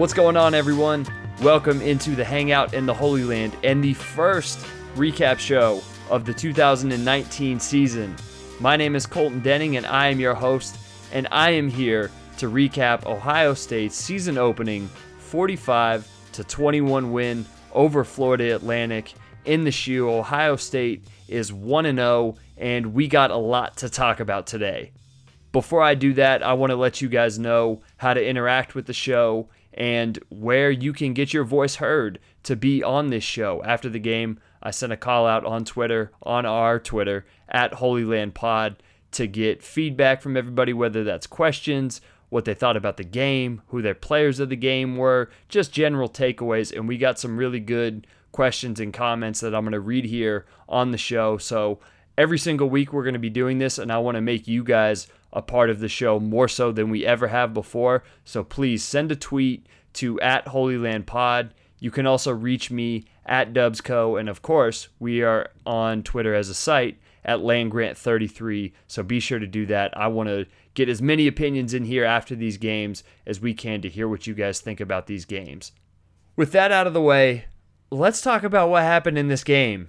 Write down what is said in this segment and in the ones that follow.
What's going on, everyone? Welcome into the Hangout in the Holy Land and the first recap show of the 2019 season. My name is Colton Denning, and I am your host, and I am here to recap Ohio State's season opening 45 to 21 win over Florida Atlantic in the shoe. Ohio State is 1 0, and we got a lot to talk about today. Before I do that, I want to let you guys know how to interact with the show and where you can get your voice heard to be on this show. After the game, I sent a call out on Twitter, on our Twitter, at Holy Land Pod, to get feedback from everybody, whether that's questions, what they thought about the game, who their players of the game were, just general takeaways. And we got some really good questions and comments that I'm going to read here on the show. So every single week we're going to be doing this, and I want to make you guys a part of the show more so than we ever have before. So please send a tweet to at Holy Land Pod. You can also reach me at Dubsco, and of course, we are on Twitter as a site at LandGrant33. So be sure to do that. I want to get as many opinions in here after these games as we can to hear what you guys think about these games. With that out of the way, let's talk about what happened in this game.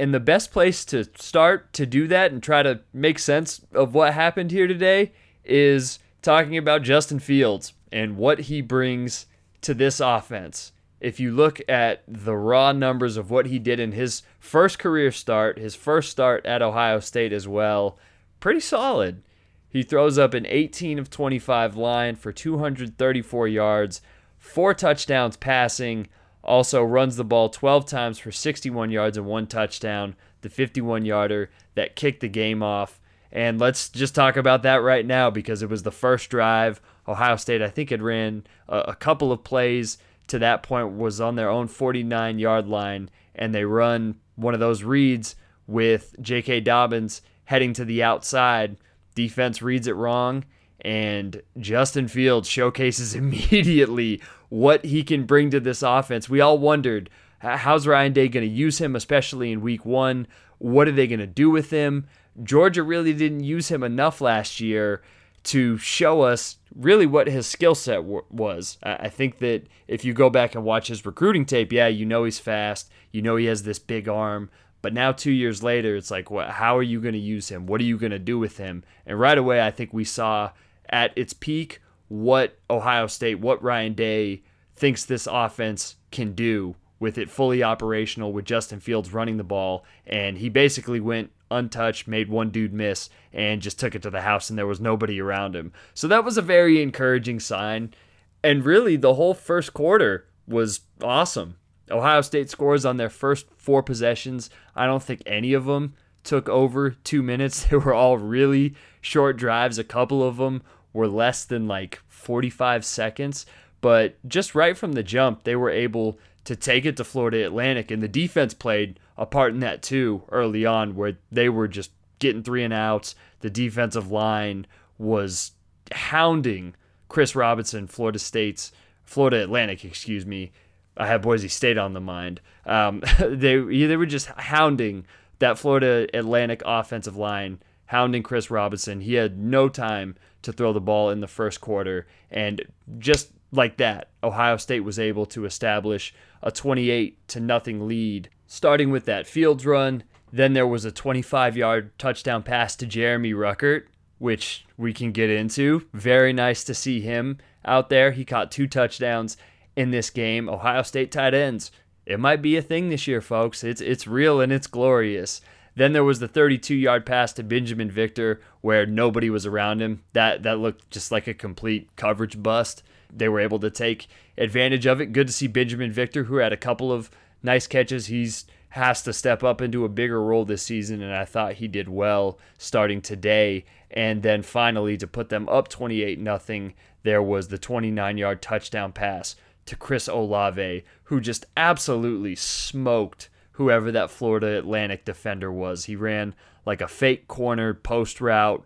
And the best place to start to do that and try to make sense of what happened here today is talking about Justin Fields and what he brings to this offense. If you look at the raw numbers of what he did in his first career start, his first start at Ohio State as well, pretty solid. He throws up an 18 of 25 line for 234 yards, four touchdowns passing, also runs the ball 12 times for 61 yards and one touchdown, the 51 yarder that kicked the game off. And let's just talk about that right now because it was the first drive. Ohio State, I think, had ran a, a couple of plays to that point, was on their own 49 yard line, and they run one of those reads with J.K. Dobbins heading to the outside. Defense reads it wrong, and Justin Fields showcases immediately what he can bring to this offense. We all wondered how's Ryan Day going to use him, especially in week one? What are they going to do with him? Georgia really didn't use him enough last year to show us really what his skill set w- was. I think that if you go back and watch his recruiting tape, yeah, you know he's fast, you know he has this big arm, but now, two years later, it's like, what, how are you going to use him? What are you going to do with him? And right away, I think we saw at its peak what Ohio State, what Ryan Day thinks this offense can do with it fully operational with Justin Fields running the ball. And he basically went untouched, made one dude miss, and just took it to the house, and there was nobody around him. So that was a very encouraging sign. And really, the whole first quarter was awesome. Ohio State scores on their first four possessions. I don't think any of them took over two minutes. They were all really short drives. A couple of them were less than like 45 seconds. But just right from the jump, they were able to take it to Florida Atlantic, and the defense played a part in that too early on, where they were just getting three and outs. The defensive line was hounding Chris Robinson, Florida State's Florida Atlantic, excuse me. I have Boise State on the mind. Um, they they were just hounding that Florida Atlantic offensive line, hounding Chris Robinson. He had no time to throw the ball in the first quarter. And just like that, Ohio State was able to establish a 28 to nothing lead, starting with that Fields run. Then there was a 25 yard touchdown pass to Jeremy Ruckert, which we can get into. Very nice to see him out there. He caught two touchdowns in this game. Ohio State tight ends. It might be a thing this year, folks. It's it's real and it's glorious. Then there was the 32-yard pass to Binjimen Victor where nobody was around him. That that looked just like a complete coverage bust. They were able to take advantage of it. Good to see Binjimen Victor who had a couple of nice catches. He's has to step up into a bigger role this season and I thought he did well starting today. And then finally to put them up 28 nothing, there was the 29-yard touchdown pass to Chris Olave who just absolutely smoked whoever that Florida Atlantic defender was. He ran like a fake corner post route,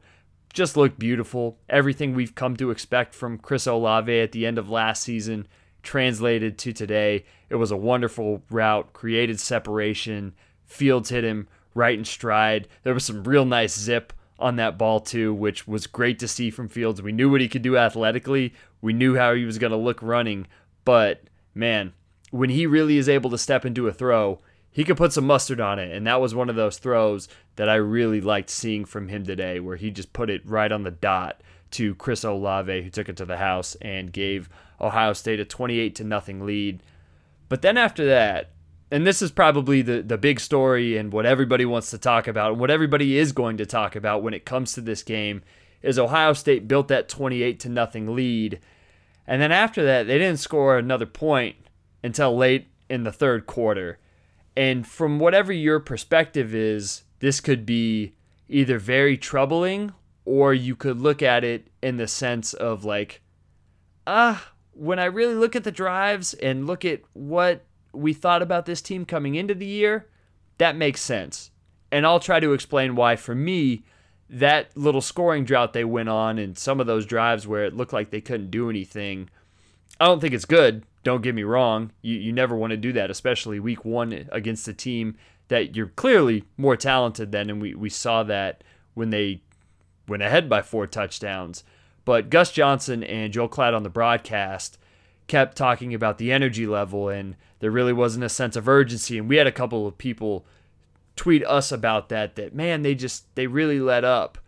just looked beautiful. Everything we've come to expect from Chris Olave at the end of last season translated to today. It was a wonderful route, created separation. Fields hit him right in stride. There was some real nice zip on that ball too, which was great to see from Fields. We knew what he could do athletically. We knew how he was going to look running, But man, when he really is able to step into a throw, he could put some mustard on it. And that was one of those throws that I really liked seeing from him today, where he just put it right on the dot to Chris Olave, who took it to the house and gave Ohio State a 28 to nothing lead. But then after that, and this is probably the, the big story and what everybody wants to talk about, and what everybody is going to talk about when it comes to this game, is Ohio State built that 28 to nothing lead. And then after that, they didn't score another point until late in the third quarter. And from whatever your perspective is, this could be either very troubling or you could look at it in the sense of like, ah, when I really look at the drives and look at what we thought about this team coming into the year, that makes sense. And I'll try to explain why, for me, that little scoring drought they went on and some of those drives where it looked like they couldn't do anything, I don't think it's good. Don't get me wrong. You, you never want to do that, especially week one against a team that you're clearly more talented than. And we, we saw that when they went ahead by four touchdowns. But Gus Johnson and Joel Klatt on the broadcast kept talking about the energy level and there really wasn't a sense of urgency. And we had a couple of people tweet us about that, that man, they just, they really let up.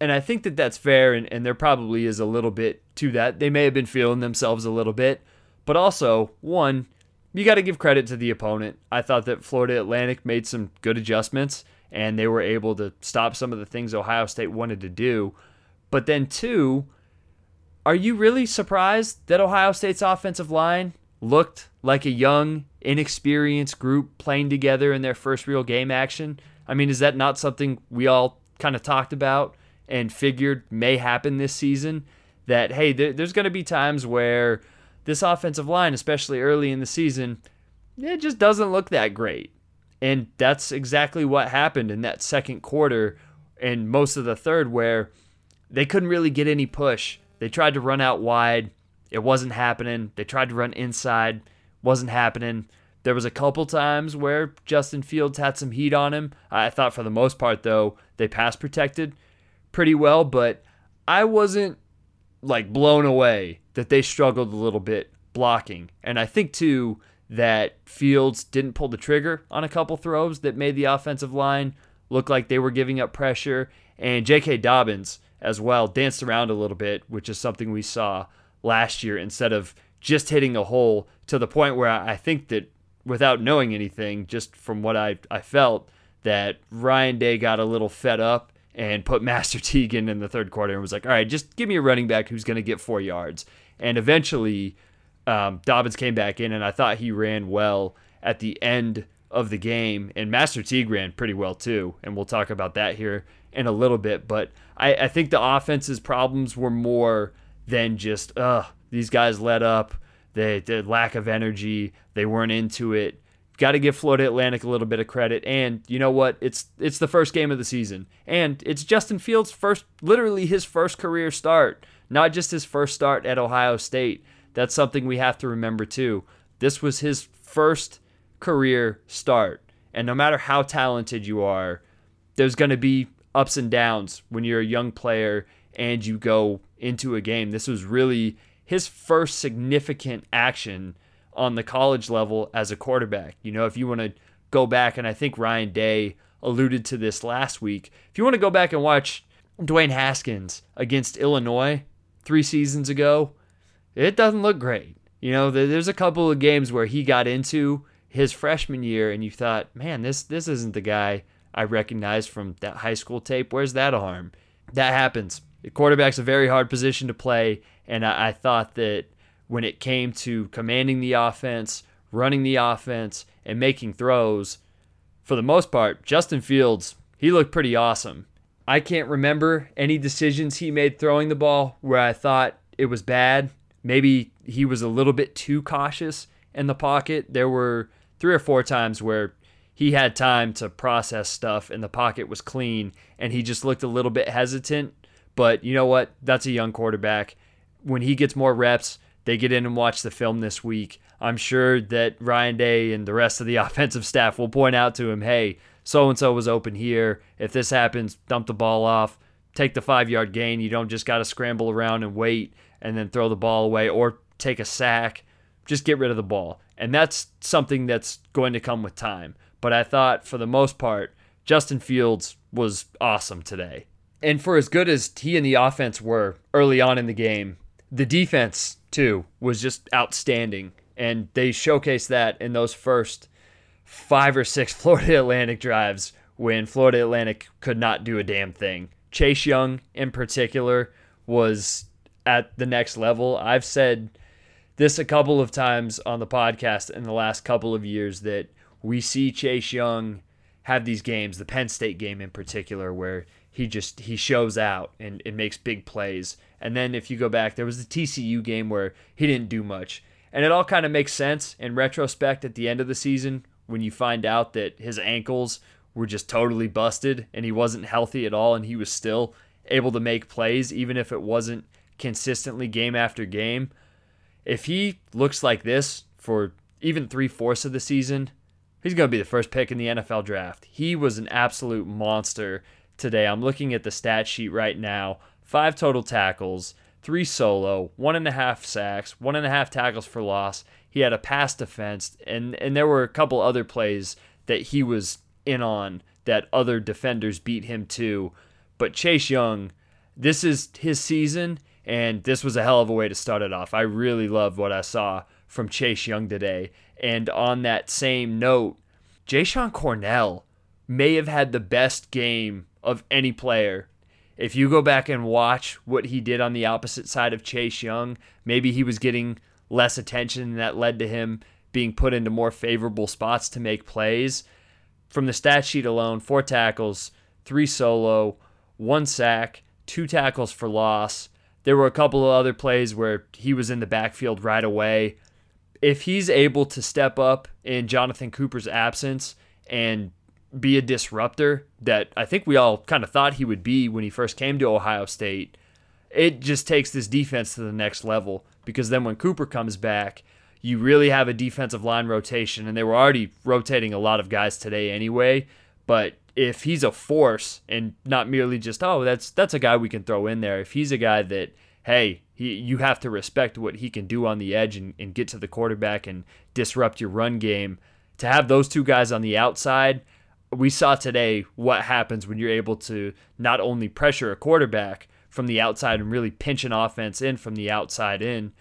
And I think that that's fair. And, and there probably is a little bit to that. They may have been feeling themselves a little bit. But also, one, you got to give credit to the opponent. I thought that Florida Atlantic made some good adjustments and they were able to stop some of the things Ohio State wanted to do. But then, two, are you really surprised that Ohio State's offensive line looked like a young, inexperienced group playing together in their first real game action? I mean, is that not something we all kind of talked about and figured may happen this season? That, hey, there's going to be times where this offensive line, especially early in the season, it just doesn't look that great. And that's exactly what happened in that second quarter and most of the third, where they couldn't really get any push they tried to run out wide. It wasn't happening. They tried to run inside. Wasn't happening. There was a couple times where Justin Fields had some heat on him. I thought for the most part though, they pass protected pretty well, but I wasn't like blown away that they struggled a little bit blocking. And I think too that Fields didn't pull the trigger on a couple throws that made the offensive line look like they were giving up pressure. And J.K. Dobbins as well danced around a little bit, which is something we saw last year instead of just hitting a hole to the point where I think that without knowing anything, just from what I, I felt, that Ryan Day got a little fed up and put Master Teague in the third quarter and was like, all right, just give me a running back who's going to get four yards. And eventually, um, Dobbins came back in, and I thought he ran well at the end of the game. And Master Teague ran pretty well too. And we'll talk about that here in a little bit. But I, I think the offense's problems were more than just, these guys let up. They, the lack of energy. They weren't into it. Got to give Florida Atlantic a little bit of credit. And you know what? It's it's the first game of the season, and it's Justin Fields' first, literally his first career start, not just his first start at Ohio State. That's something we have to remember too. This was his first career start, and no matter how talented you are, there's going to be ups and downs when you're a young player and you go into a game. This was really his first significant action on the college level as a quarterback. You know, if you want to go back, and I think Ryan Day alluded to this last week, if you want to go back and watch Dwayne Haskins against Illinois three seasons ago, it doesn't look great. You know, there's a couple of games where he got into his freshman year, and you thought, man, this this isn't the guy I recognize from that high school tape. Where's that arm? That happens. The quarterback's a very hard position to play, and I, I thought that when it came to commanding the offense, running the offense, and making throws, for the most part, Justin Fields, he looked pretty awesome. I can't remember any decisions he made throwing the ball where I thought it was bad. Maybe he was a little bit too cautious in the pocket. There were three or four times where he had time to process stuff and the pocket was clean and he just looked a little bit hesitant. But you know what? That's a young quarterback. When he gets more reps, they get in and watch the film this week. I'm sure that Ryan Day and the rest of the offensive staff will point out to him, hey, so and so was open here. If this happens, dump the ball off, take the five yard gain. You don't just got to scramble around and wait and then throw the ball away or take a sack just get rid of the ball. And that's something that's going to come with time. But I thought for the most part, Justin Fields was awesome today. And for as good as he and the offense were early on in the game, the defense, too, was just outstanding. And they showcased that in those first five or six Florida Atlantic drives when Florida Atlantic could not do a damn thing. Chase Young, in particular, was at the next level. I've said this a couple of times on the podcast in the last couple of years that we see Chase Young have these games, the Penn State game in particular, where he just he shows out and, and makes big plays. And then if you go back, there was the TCU game where he didn't do much. And it all kind of makes sense in retrospect at the end of the season when you find out that his ankles were just totally busted and he wasn't healthy at all and he was still able to make plays even if it wasn't consistently game after game. If he looks like this for even three fourths of the season, he's going to be the first pick in the NFL draft. He was an absolute monster today. I'm looking at the stat sheet right now five total tackles, three solo, one and a half sacks, one and a half tackles for loss. He had a pass defense, and, and there were a couple other plays that he was in on that other defenders beat him to. But Chase Young, this is his season, and this was a hell of a way to start it off. I really loved what I saw from Chase Young today. And on that same note, Jashon Cornell may have had the best game of any player. If you go back and watch what he did on the opposite side of Chase Young, maybe he was getting less attention and that led to him being put into more favorable spots to make plays. From the stat sheet alone, four tackles, three solo, one sack, two tackles for loss. There were a couple of other plays where he was in the backfield right away. If he's able to step up in Jonathan Cooper's absence and be a disruptor that I think we all kind of thought he would be when he first came to Ohio State, it just takes this defense to the next level because then when Cooper comes back, you really have a defensive line rotation, and they were already rotating a lot of guys today anyway. But if he's a force and not merely just oh that's that's a guy we can throw in there, if he's a guy that hey he, you have to respect what he can do on the edge and, and get to the quarterback and disrupt your run game. To have those two guys on the outside, we saw today what happens when you're able to not only pressure a quarterback from the outside and really pinch an offense in from the outside in,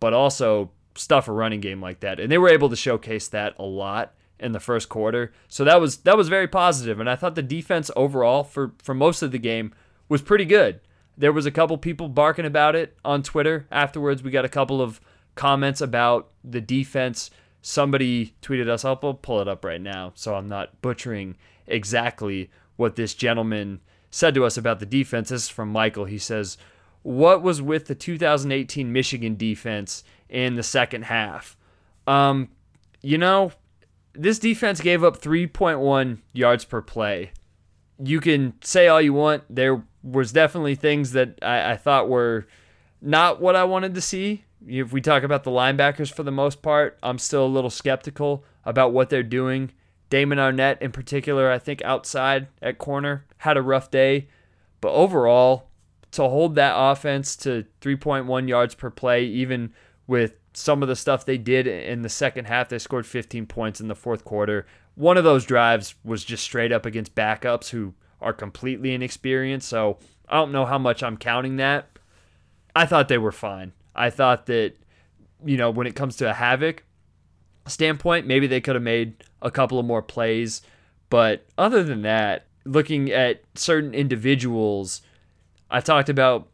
but also stuff a running game like that. And they were able to showcase that a lot in the first quarter. So that was that was very positive and I thought the defense overall for for most of the game was pretty good. There was a couple people barking about it on Twitter afterwards. We got a couple of comments about the defense. Somebody tweeted us. I'll pull it up right now so I'm not butchering exactly what this gentleman said to us about the defense. This is from Michael. He says, What was with the 2018 Michigan defense in the second half. Um, you know, this defense gave up 3.1 yards per play. You can say all you want. There was definitely things that I, I thought were not what I wanted to see. If we talk about the linebackers for the most part, I'm still a little skeptical about what they're doing. Damon Arnette, in particular, I think outside at corner, had a rough day. But overall, to hold that offense to 3.1 yards per play, even with some of the stuff they did in the second half. They scored 15 points in the fourth quarter. One of those drives was just straight up against backups who are completely inexperienced. So I don't know how much I'm counting that. I thought they were fine. I thought that, you know, when it comes to a Havoc standpoint, maybe they could have made a couple of more plays. But other than that, looking at certain individuals, I talked about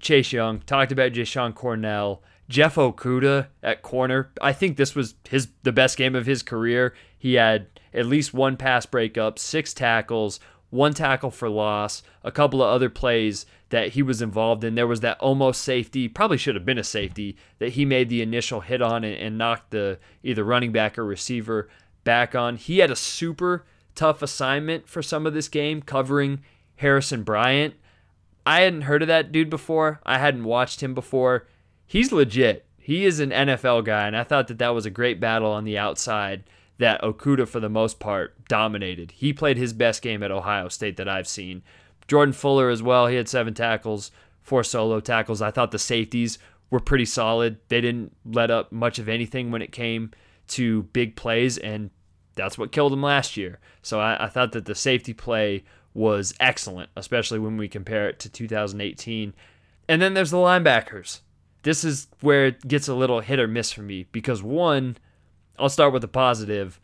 Chase Young, talked about Jashon Cornell. Jeff Okudah at corner. I think this was his the best game of his career. He had at least one pass breakup, six tackles, one tackle for loss, a couple of other plays that he was involved in. There was that almost safety, probably should have been a safety, that he made the initial hit on and, and knocked the either running back or receiver back on. He had a super tough assignment for some of this game covering Harrison Bryant. I hadn't heard of that dude before. I hadn't watched him before he's legit. He is an NFL guy, and I thought that that was a great battle on the outside that Okudah, for the most part, dominated. He played his best game at Ohio State that I've seen. Jordan Fuller as well. He had seven tackles, four solo tackles. I thought the safeties were pretty solid. They didn't let up much of anything when it came to big plays, and that's what killed them last year. So I, I thought that the safety play was excellent, especially when we compare it to 2018. And then there's the linebackers. This is where it gets a little hit or miss for me because one, I'll start with the positive.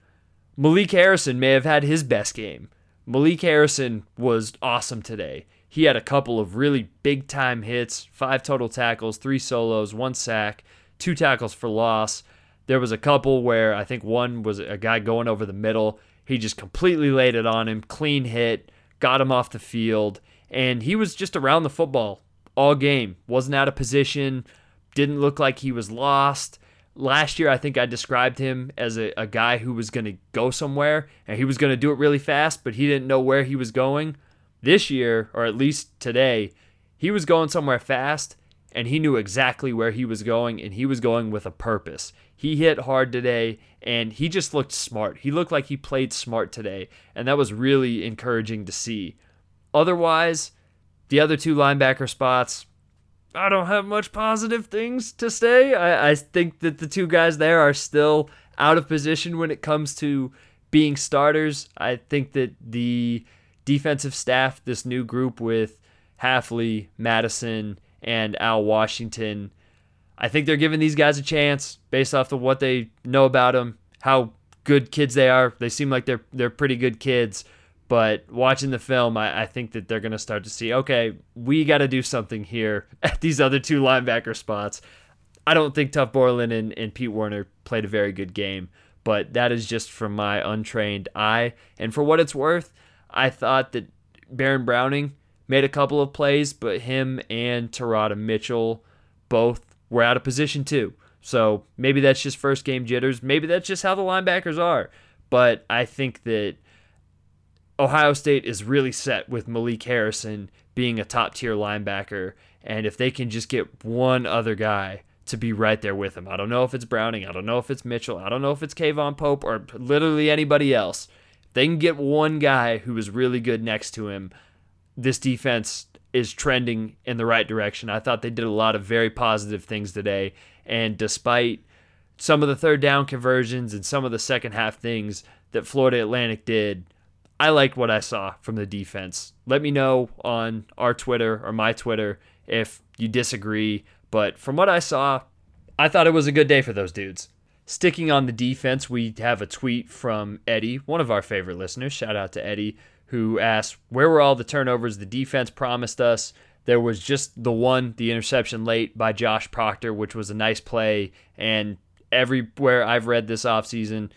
Malik Harrison may have had his best game. Malik Harrison was awesome today. He had a couple of really big time hits, five total tackles, three solos, one sack, two tackles for loss. There was a couple where I think one was a guy going over the middle. He just completely laid it on him, clean hit, got him off the field, and he was just around the football all game. Wasn't out of position, didn't look like he was lost. Last year, I think I described him as a, a guy who was going to go somewhere and he was going to do it really fast, but he didn't know where he was going. This year, or at least today, he was going somewhere fast and he knew exactly where he was going and he was going with a purpose. He hit hard today and he just looked smart. He looked like he played smart today, and that was really encouraging to see. Otherwise, the other two linebacker spots, I don't have much positive things to say. I, I think that the two guys there are still out of position when it comes to being starters. I think that the defensive staff, this new group with Hafley, Mattison, and Al Washington. I think they're giving these guys a chance based off of what they know about them, how good kids they are. They seem like they're they're pretty good kids. But watching the film, I, I think that they're going to start to see, okay, we got to do something here at these other two linebacker spots. I don't think Tuf Borland and, and Pete Werner played a very good game, but that is just from my untrained eye. And for what it's worth, I thought that Baron Browning made a couple of plays, but him and Teradja Mitchell both were out of position too. So maybe that's just first game jitters. Maybe that's just how the linebackers are. But I think that Ohio State is really set with Malik Harrison being a top tier linebacker. And if they can just get one other guy to be right there with him, I don't know if it's Browning, I don't know if it's Mitchell, I don't know if it's K'Vaughan Pope or literally anybody else. They can get one guy who is really good next to him, this defense is trending in the right direction. I thought they did a lot of very positive things today. And despite some of the third down conversions and some of the second half things that Florida Atlantic did, I liked what I saw from the defense. Let me know on our Twitter or my Twitter if you disagree. But from what I saw, I thought it was a good day for those dudes. Sticking on the defense, we have a tweet from Eddie, one of our favorite listeners. Shout out to Eddie, who asked, Where were all the turnovers the defense promised us? There was just the one, the interception late by Josh Proctor, which was a nice play. And everywhere I've read this offseason,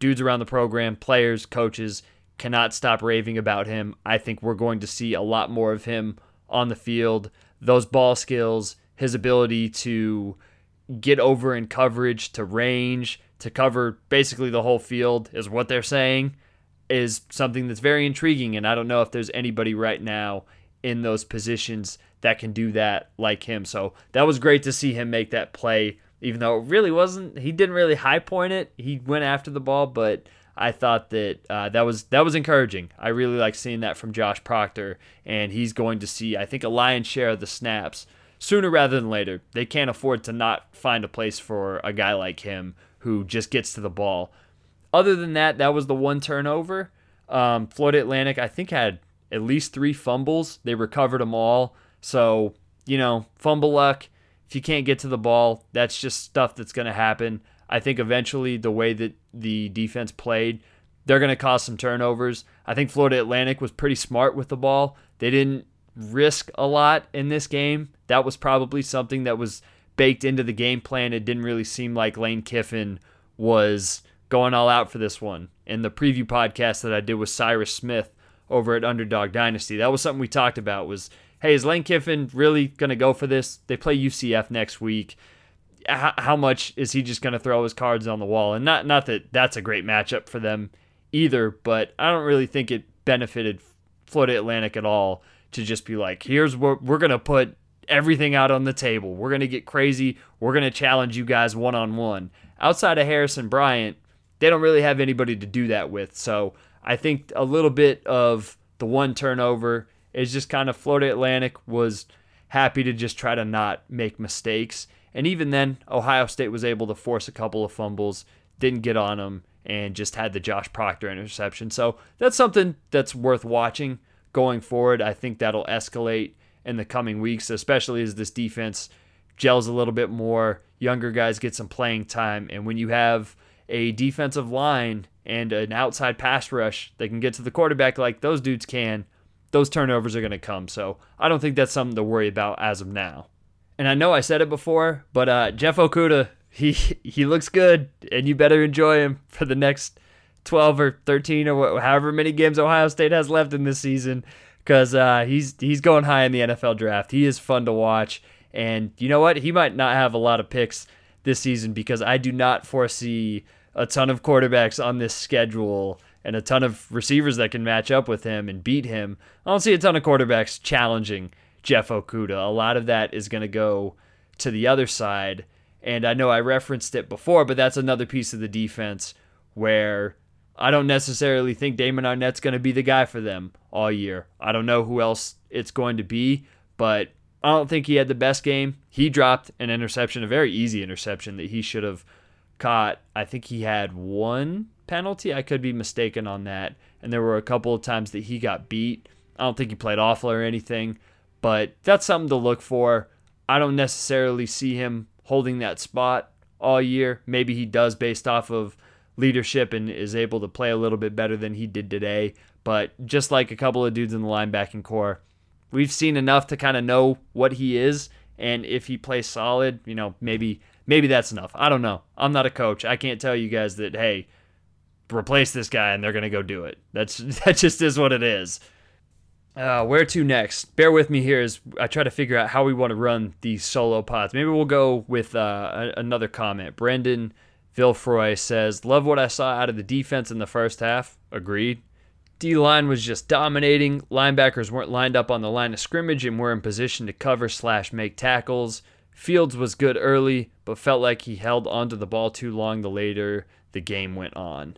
dudes around the program, players, coaches, cannot stop raving about him. I think we're going to see a lot more of him on the field. Those ball skills, his ability to get over in coverage, to range, to cover basically the whole field is what they're saying is something that's very intriguing. And I don't know if there's anybody right now in those positions that can do that like him. So that was great to see him make that play, even though it really wasn't, he didn't really high point it. He went after the ball, but I thought that uh, that was that was encouraging. I really like seeing that from Josh Proctor, and he's going to see I think a lion's share of the snaps sooner rather than later. They can't afford to not find a place for a guy like him who just gets to the ball. Other than that, that was the one turnover. Um, Florida Atlantic, I think, had at least three fumbles. They recovered them all. So, you know, fumble luck. If you can't get to the ball, that's just stuff that's going to happen. I think eventually the way that the defense played, they're going to cause some turnovers. I think Florida Atlantic was pretty smart with the ball. They didn't risk a lot in this game. That was probably something that was baked into the game plan. It didn't really seem like Lane Kiffin was going all out for this one. In the preview podcast that I did with Cyrus Smith over at Underdog Dynasty, that was something we talked about was, hey, is Lane Kiffin really going to go for this? They play UCF next week. How much is he just going to throw his cards on the wall? And not not that that's a great matchup for them either, but I don't really think it benefited Florida Atlantic at all to just be like, here's what we're going to put everything out on the table. We're going to get crazy. We're going to challenge you guys one on one. Outside of Harrison Bryant, they don't really have anybody to do that with. So I think a little bit of the one turnover is just kind of Florida Atlantic was happy to just try to not make mistakes. And even then, Ohio State was able to force a couple of fumbles, didn't get on them, and just had the Josh Proctor interception. So that's something that's worth watching going forward. I think that'll escalate in the coming weeks, especially as this defense gels a little bit more. Younger guys get some playing time. And when you have a defensive line and an outside pass rush that can get to the quarterback like those dudes can, those turnovers are going to come. So I don't think that's something to worry about as of now. And I know I said it before, but uh, Jeff Okudah, he he looks good, and you better enjoy him for the next 12 or 13 or however many games Ohio State has left in this season, because uh, he's he's going high in the NFL draft. He is fun to watch, and you know what? He might not have a lot of picks this season because I do not foresee a ton of quarterbacks on this schedule and a ton of receivers that can match up with him and beat him. I don't see a ton of quarterbacks challenging Jeff Okudah. A lot of that is going to go to the other side. And I know I referenced it before, but that's another piece of the defense where I don't necessarily think Damon Arnette's going to be the guy for them all year. I don't know who else it's going to be, but I don't think he had the best game. He dropped an interception, a very easy interception that he should have caught. I think he had one penalty. I could be mistaken on that. And there were a couple of times that he got beat. I don't think he played awful or anything, but that's something to look for. I don't necessarily see him holding that spot all year. Maybe he does based off of leadership and is able to play a little bit better than he did today. But just like a couple of dudes in the linebacking core, we've seen enough to kind of know what he is. And if he plays solid, you know, maybe maybe that's enough. I don't know. I'm not a coach. I can't tell you guys that hey, replace this guy and they're gonna go do it. That's that just is what it is. Uh, where to next? Bear with me here as I try to figure out how we want to run these solo pods. Maybe we'll go with uh, another comment. Brendan Vilfroy says, "Love what I saw out of the defense in the first half. Agreed. D line was just dominating. Linebackers weren't lined up on the line of scrimmage and were in position to cover slash make tackles. Fields was good early, but felt like he held onto the ball too long the later the game went on."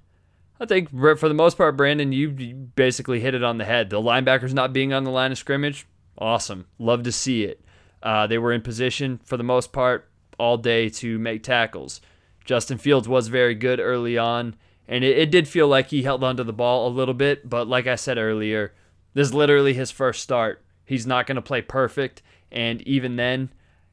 I think for the most part, Brandon, you basically hit it on the head. The linebackers not being on the line of scrimmage, awesome. Love to see it. Uh, they were in position for the most part all day to make tackles. Justin Fields was very good early on, and it, it did feel like he held onto the ball a little bit. But like I said earlier, this is literally his first start. He's not going to play perfect, and even then,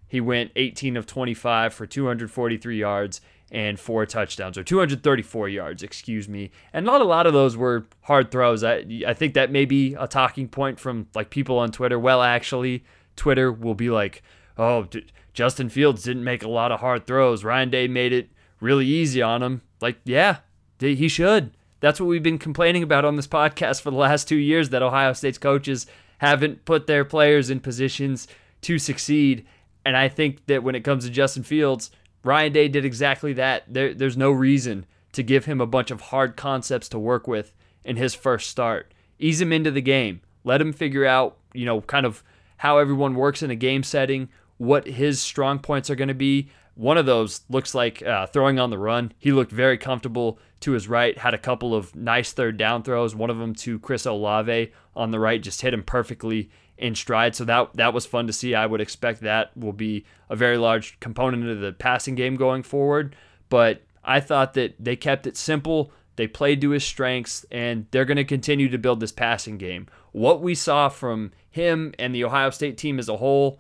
he went 18 of 25 for 243 yards and four touchdowns, or 234 yards, excuse me. And not a lot of those were hard throws. I, I think that may be a talking point from like people on Twitter. Well, actually, Twitter will be like, oh, D- Justin Fields didn't make a lot of hard throws. Ryan Day made it really easy on him. Like, yeah, he should. That's what we've been complaining about on this podcast for the last two years that Ohio State's coaches haven't put their players in positions to succeed. And I think that when it comes to Justin Fields, Ryan Day did exactly that. There, there's no reason to give him a bunch of hard concepts to work with in his first start. Ease him into the game. Let him figure out, you know, kind of how everyone works in a game setting, what his strong points are going to be. One of those looks like uh, throwing on the run. He looked very comfortable to his right, had a couple of nice third down throws. One of them to Chris Olave on the right, just hit him perfectly in stride. So that that was fun to see. I would expect that will be a very large component of the passing game going forward. But I thought that they kept it simple. They played to his strengths, and they're going to continue to build this passing game. What we saw from him and the Ohio State team as a whole,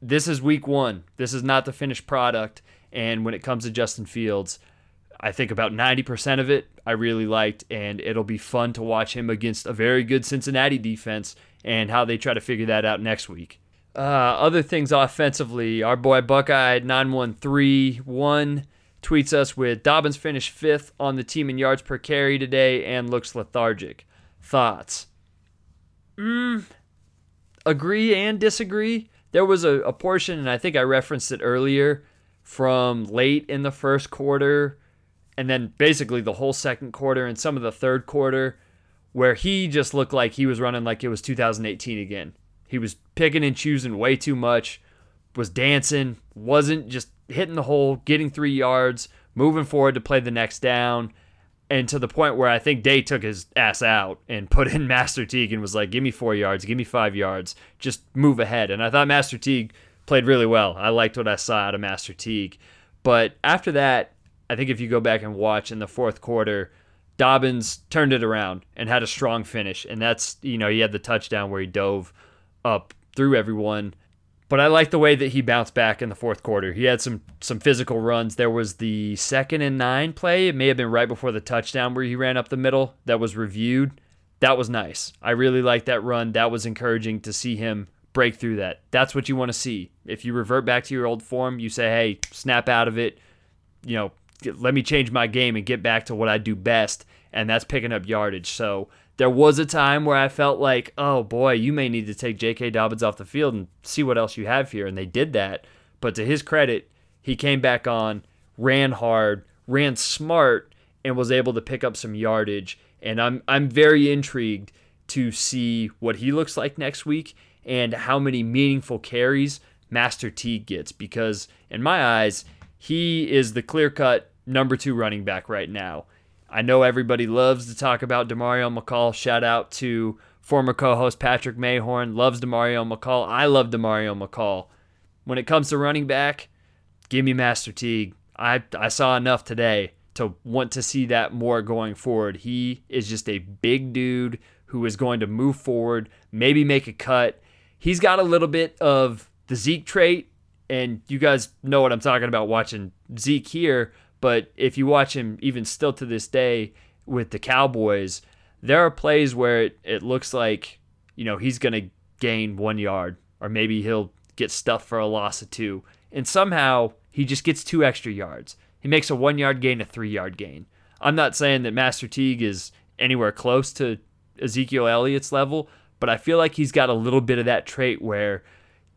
this is week one. This is not the finished product. And when it comes to Justin Fields, I think about 90% of it I really liked, and it'll be fun to watch him against a very good Cincinnati defense and how they try to figure that out next week. Uh, other things offensively, our boy Buckeye 9131 tweets us with Dobbins finished fifth on the team in yards per carry today and looks lethargic. Thoughts? Mm, agree and disagree. There was a, a portion, and I think I referenced it earlier, from late in the first quarter and then basically the whole second quarter and some of the third quarter where he just looked like he was running like it was 2018 again. He was picking and choosing way too much, was dancing, wasn't just hitting the hole, getting three yards, moving forward to play the next down. and to the point where I think Day took his ass out and put in Master Teague and was like, "Give me four yards, give me five yards, just move ahead." And I thought Master Teague played really well. I liked what I saw out of Master Teague, but after that, I think if you go back and watch in the fourth quarter, Dobbins turned it around and had a strong finish, and that's you know he had the touchdown where he dove up through everyone but I like the way that he bounced back in the fourth quarter. He had some some physical runs. There was the second and nine play. It may have been right before the touchdown where he ran up the middle. That was reviewed. That was nice. I really liked that run. That was encouraging to see him break through that. That's what you want to see. If you revert back to your old form, you say, "Hey, snap out of it." You know, let me change my game and get back to what I do best, and that's picking up yardage. So there was a time where I felt like, oh boy, you may need to take J.K. Dobbins off the field and see what else you have here. And they did that. But to his credit, he came back on, ran hard, ran smart, and was able to pick up some yardage. And I'm I'm very intrigued to see what he looks like next week and how many meaningful carries Master Teague gets because in my eyes, he is the clear-cut number 2 running back right now. I know everybody loves to talk about Demario McCall. Shout out to former co-host Patrick Mayhorn. Loves Demario McCall. I love Demario McCall. When it comes to running back, give me Master Teague. I I saw enough today to want to see that more going forward. He is just a big dude who is going to move forward, maybe make a cut. He's got a little bit of the Zeke trait, and you guys know what I'm talking about watching Zeke here. But if you watch him, even still to this day with the Cowboys, there are plays where it, it looks like, you know, he's going to gain one yard, or maybe he'll get stuffed for a loss of two. And somehow he just gets two extra yards. He makes a one yard gain, a three yard gain. I'm not saying that Master Teague is anywhere close to Ezekiel Elliott's level, but I feel like he's got a little bit of that trait where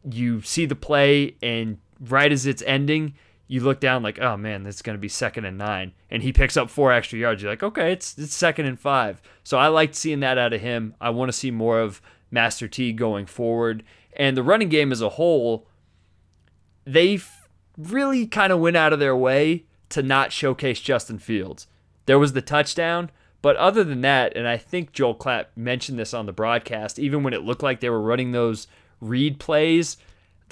you see the play and right as it's ending, you look down like, oh man, this is going to be second and nine, and he picks up four extra yards. You're like, okay, it's it's second and five. So I liked seeing that out of him. I want to see more of Master T going forward, and the running game as a whole. They really kind of went out of their way to not showcase Justin Fields. There was the touchdown, but other than that, and I think Joel Klatt mentioned this on the broadcast, even when it looked like they were running those read plays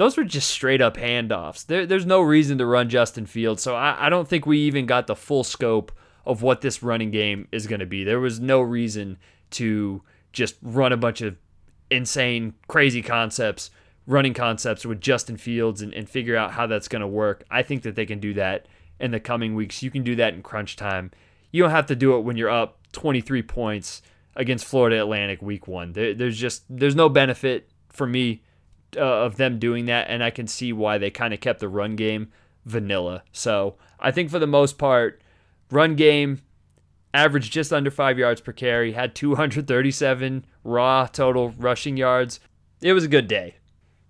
those were just straight up handoffs. There, there's no reason to run Justin Fields. So I, I don't think we even got the full scope of what this running game is going to be. There was no reason to just run a bunch of insane, crazy concepts, running concepts with Justin Fields and, and figure out how that's going to work. I think that they can do that in the coming weeks. You can do that in crunch time. You don't have to do it when you're up 23 points against Florida Atlantic week one. There, there's just there's no benefit for me uh, of them doing that, and I can see why they kind of kept the run game vanilla. So I think for the most part, run game averaged just under five yards per carry, had 237 raw total rushing yards. It was a good day.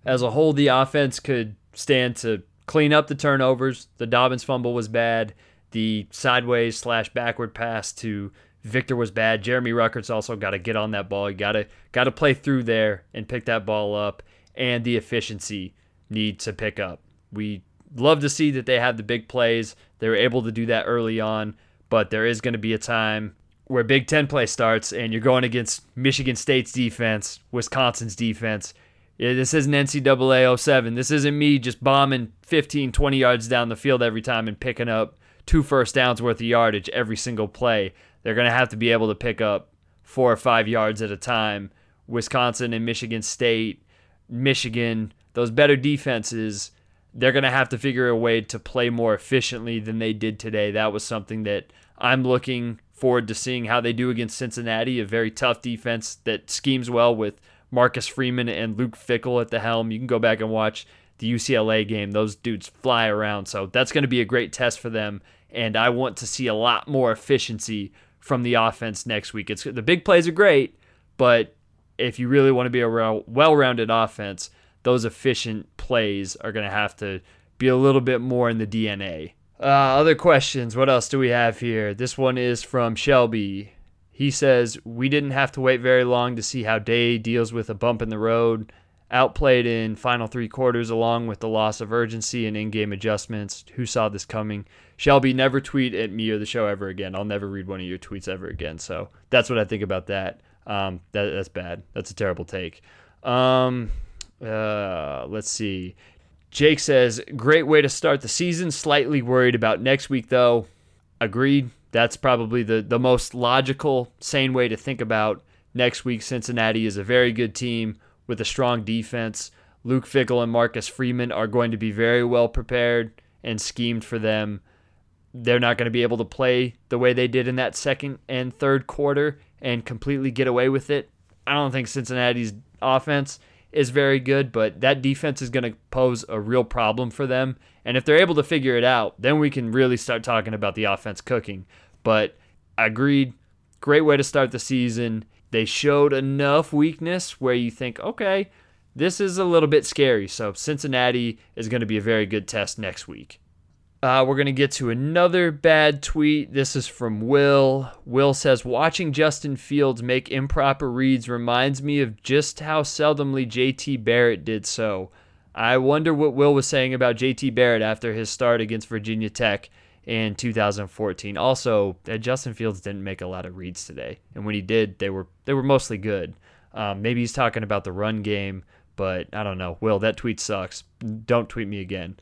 As a whole, the offense could stand to clean up the turnovers. The Dobbins fumble was bad. The sideways slash backward pass to Victor was bad. Jeremy Ruckert's also got to get on that ball. You got to got to play through there and pick that ball up and the efficiency need to pick up. We love to see that they have the big plays. They were able to do that early on, but there is going to be a time where Big Ten play starts and you're going against Michigan State's defense, Wisconsin's defense. This isn't NCAA 07. This isn't me just bombing 15, 20 yards down the field every time and picking up two first downs worth of yardage every single play. They're going to have to be able to pick up four or five yards at a time. Wisconsin and Michigan State Michigan, those better defenses, they're going to have to figure a way to play more efficiently than they did today. That was something that I'm looking forward to seeing how they do against Cincinnati, a very tough defense that schemes well with Marcus Freeman and Luke Fickell at the helm. You can go back and watch the UCLA game. Those dudes fly around. So that's going to be a great test for them. And I want to see a lot more efficiency from the offense next week. It's the big plays are great, but if you really want to be a well rounded offense, those efficient plays are going to have to be a little bit more in the DNA. Uh, other questions. What else do we have here? This one is from Shelby. He says, We didn't have to wait very long to see how Day deals with a bump in the road outplayed in final three quarters along with the loss of urgency and in-game adjustments. Who saw this coming? Shelby, never tweet at me or the show ever again. I'll never read one of your tweets ever again. So that's what I think about that. Um, that that's bad. That's a terrible take. Um, uh, let's see. Jake says, great way to start the season. Slightly worried about next week, though. Agreed. That's probably the, the most logical, sane way to think about next week. Cincinnati is a very good team with a strong defense. Luke Fickell and Marcus Freeman are going to be very well prepared and schemed for them. They're not going to be able to play the way they did in that second and third quarter and completely get away with it. I don't think Cincinnati's offense is very good, but that defense is going to pose a real problem for them. And if they're able to figure it out, then we can really start talking about the offense cooking. But agreed, great way to start the season. They showed enough weakness where you think, okay, this is a little bit scary. So Cincinnati is going to be a very good test next week. Uh, we're going to get to another bad tweet. This is from Will. Will says, Watching Justin Fields make improper reads reminds me of just how seldomly JT Barrett did so. I wonder what Will was saying about JT Barrett after his start against Virginia Tech in 2014. Also, uh, Justin Fields didn't make a lot of reads today, and when he did, they were they were mostly good. Um, maybe he's talking about the run game, but I don't know. Will, that tweet sucks. Don't tweet me again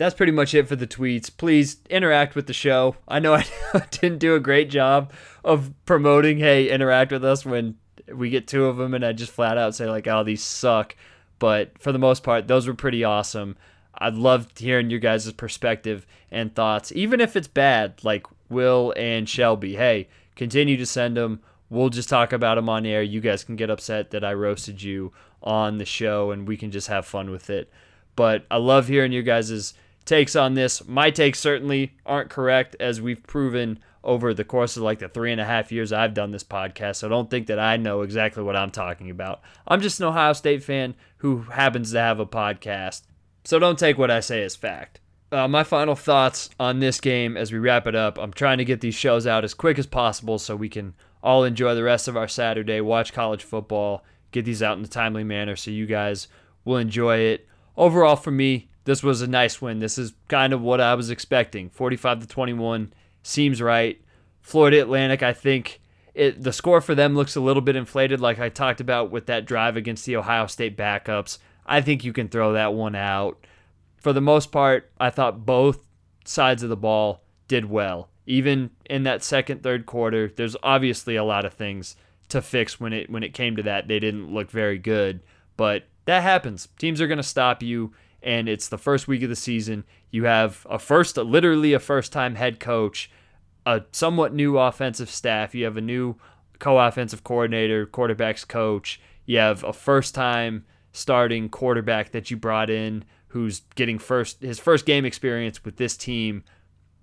that's pretty much it for the tweets. Please interact with the show. I know I didn't do a great job of promoting, hey, interact with us when we get two of them, and I just flat out say, like, oh, these suck. But for the most part, those were pretty awesome. I'd love hearing your guys' perspective and thoughts, even if it's bad, like Will and Shelby. Hey, continue to send them. We'll just talk about them on air. You guys can get upset that I roasted you on the show, and we can just have fun with it. But I love hearing your guys' takes on this. My takes certainly aren't correct, as we've proven over the course of like the three and a half years I've done this podcast. So don't think that I know exactly what I'm talking about. I'm just an Ohio State fan who happens to have a podcast. So don't take what I say as fact. Uh, my final thoughts on this game as we wrap it up. I'm trying to get these shows out as quick as possible so we can all enjoy the rest of our Saturday, watch college football, get these out in a timely manner so you guys will enjoy it. Overall, for me, this was a nice win. This is kind of what I was expecting. 45 to 21 seems right. Florida Atlantic, I think it the score for them looks a little bit inflated like I talked about with that drive against the Ohio State backups. I think you can throw that one out. For the most part, I thought both sides of the ball did well. Even in that second third quarter, there's obviously a lot of things to fix when it when it came to that. They didn't look very good, but that happens. Teams are going to stop you and it's the first week of the season. You have a first, literally a first time head coach, a somewhat new offensive staff. You have a new co offensive coordinator, quarterbacks coach. You have a first time starting quarterback that you brought in who's getting first his first game experience with this team.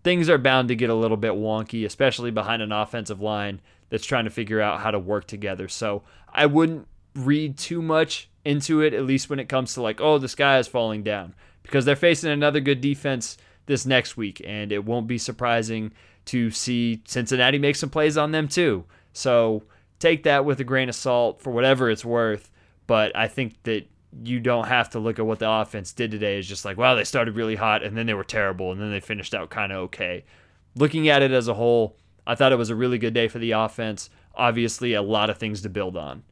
Things are bound to get a little bit wonky, especially behind an offensive line that's trying to figure out how to work together. So I wouldn't read too much into it, at least when it comes to like, oh, the sky is falling down, because they're facing another good defense this next week, and it won't be surprising to see Cincinnati make some plays on them too. So take that with a grain of salt for whatever it's worth. But I think that you don't have to look at what the offense did today as just like, wow, they started really hot and then they were terrible and then they finished out kind of okay. Looking at it as a whole, I thought it was a really good day for the offense. Obviously, a lot of things to build on.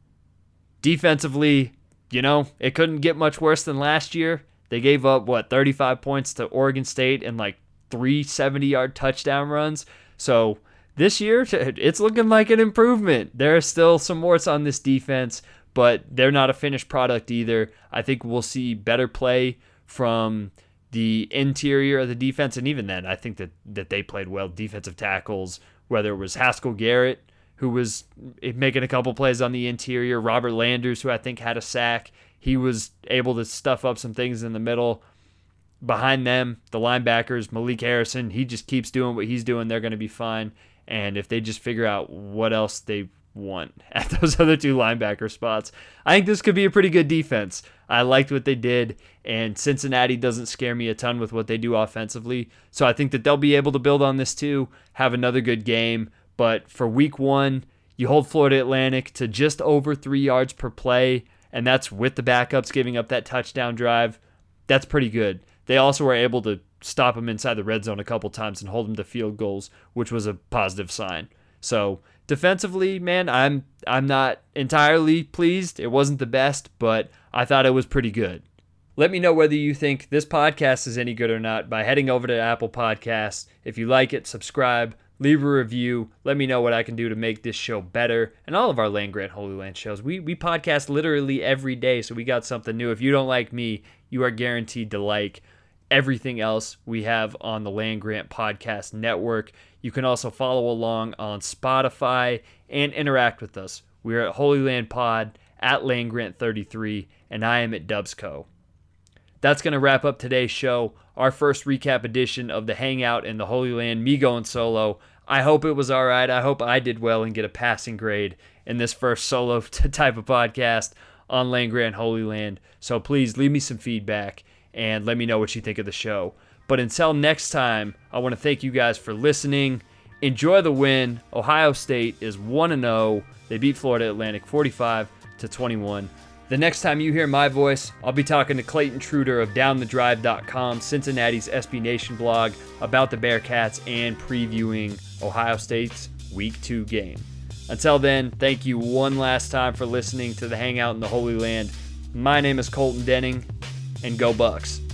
Defensively, you know, it couldn't get much worse than last year. They gave up, what, 35 points to Oregon State and like three 70 yard touchdown runs. So this year, it's looking like an improvement. There are still some warts on this defense, but they're not a finished product either. I think we'll see better play from the interior of the defense. And even then, I think that, that they played well. Defensive tackles, whether it was Haskell Garrett who was making a couple plays on the interior. Robert Landers, who I think had a sack, he was able to stuff up some things in the middle. Behind them, the linebackers, Malik Harrison, he just keeps doing what he's doing. They're going to be fine. And if they just figure out what else they want at those other two linebacker spots, I think this could be a pretty good defense. I liked what they did, and Cincinnati doesn't scare me a ton with what they do offensively. So I think that they'll be able to build on this too, have another good game. But for week one, you hold Florida Atlantic to just over three yards per play, and that's with the backups giving up that touchdown drive. That's pretty good. They also were able to stop him inside the red zone a couple times and hold him to field goals, which was a positive sign. So defensively, man, I'm I'm not entirely pleased. It wasn't the best, but I thought it was pretty good. Let me know whether you think this podcast is any good or not by heading over to Apple Podcasts. If you like it, subscribe, leave a review. Let me know what I can do to make this show better and all of our Land Grant Holy Land shows. We we podcast literally every day, so we got something new. If you don't like me, you are guaranteed to like everything else we have on the Land Grant Podcast Network. You can also follow along on Spotify and interact with us. We're at Holy Land Pod, at Land Grant 33, and I am at Dubsco. That's going to wrap up today's show, our first recap edition of the Hangout in the Holy Land, me going solo. I hope it was all right. I hope I did well and get a passing grade in this first solo type of podcast on Land Grant Holy Land. So please leave me some feedback and let me know what you think of the show. But until next time, I want to thank you guys for listening. Enjoy the win. Ohio State is 1 0. They beat Florida Atlantic 45 to 21. The next time you hear my voice, I'll be talking to Clayton Trutor of DownTheDrive.com, Cincinnati's SB Nation blog, about the Bearcats and previewing Ohio State's Week 2 game. Until then, thank you one last time for listening to the Hangout in the Holy Land. My name is Colton Denning, and go Bucks.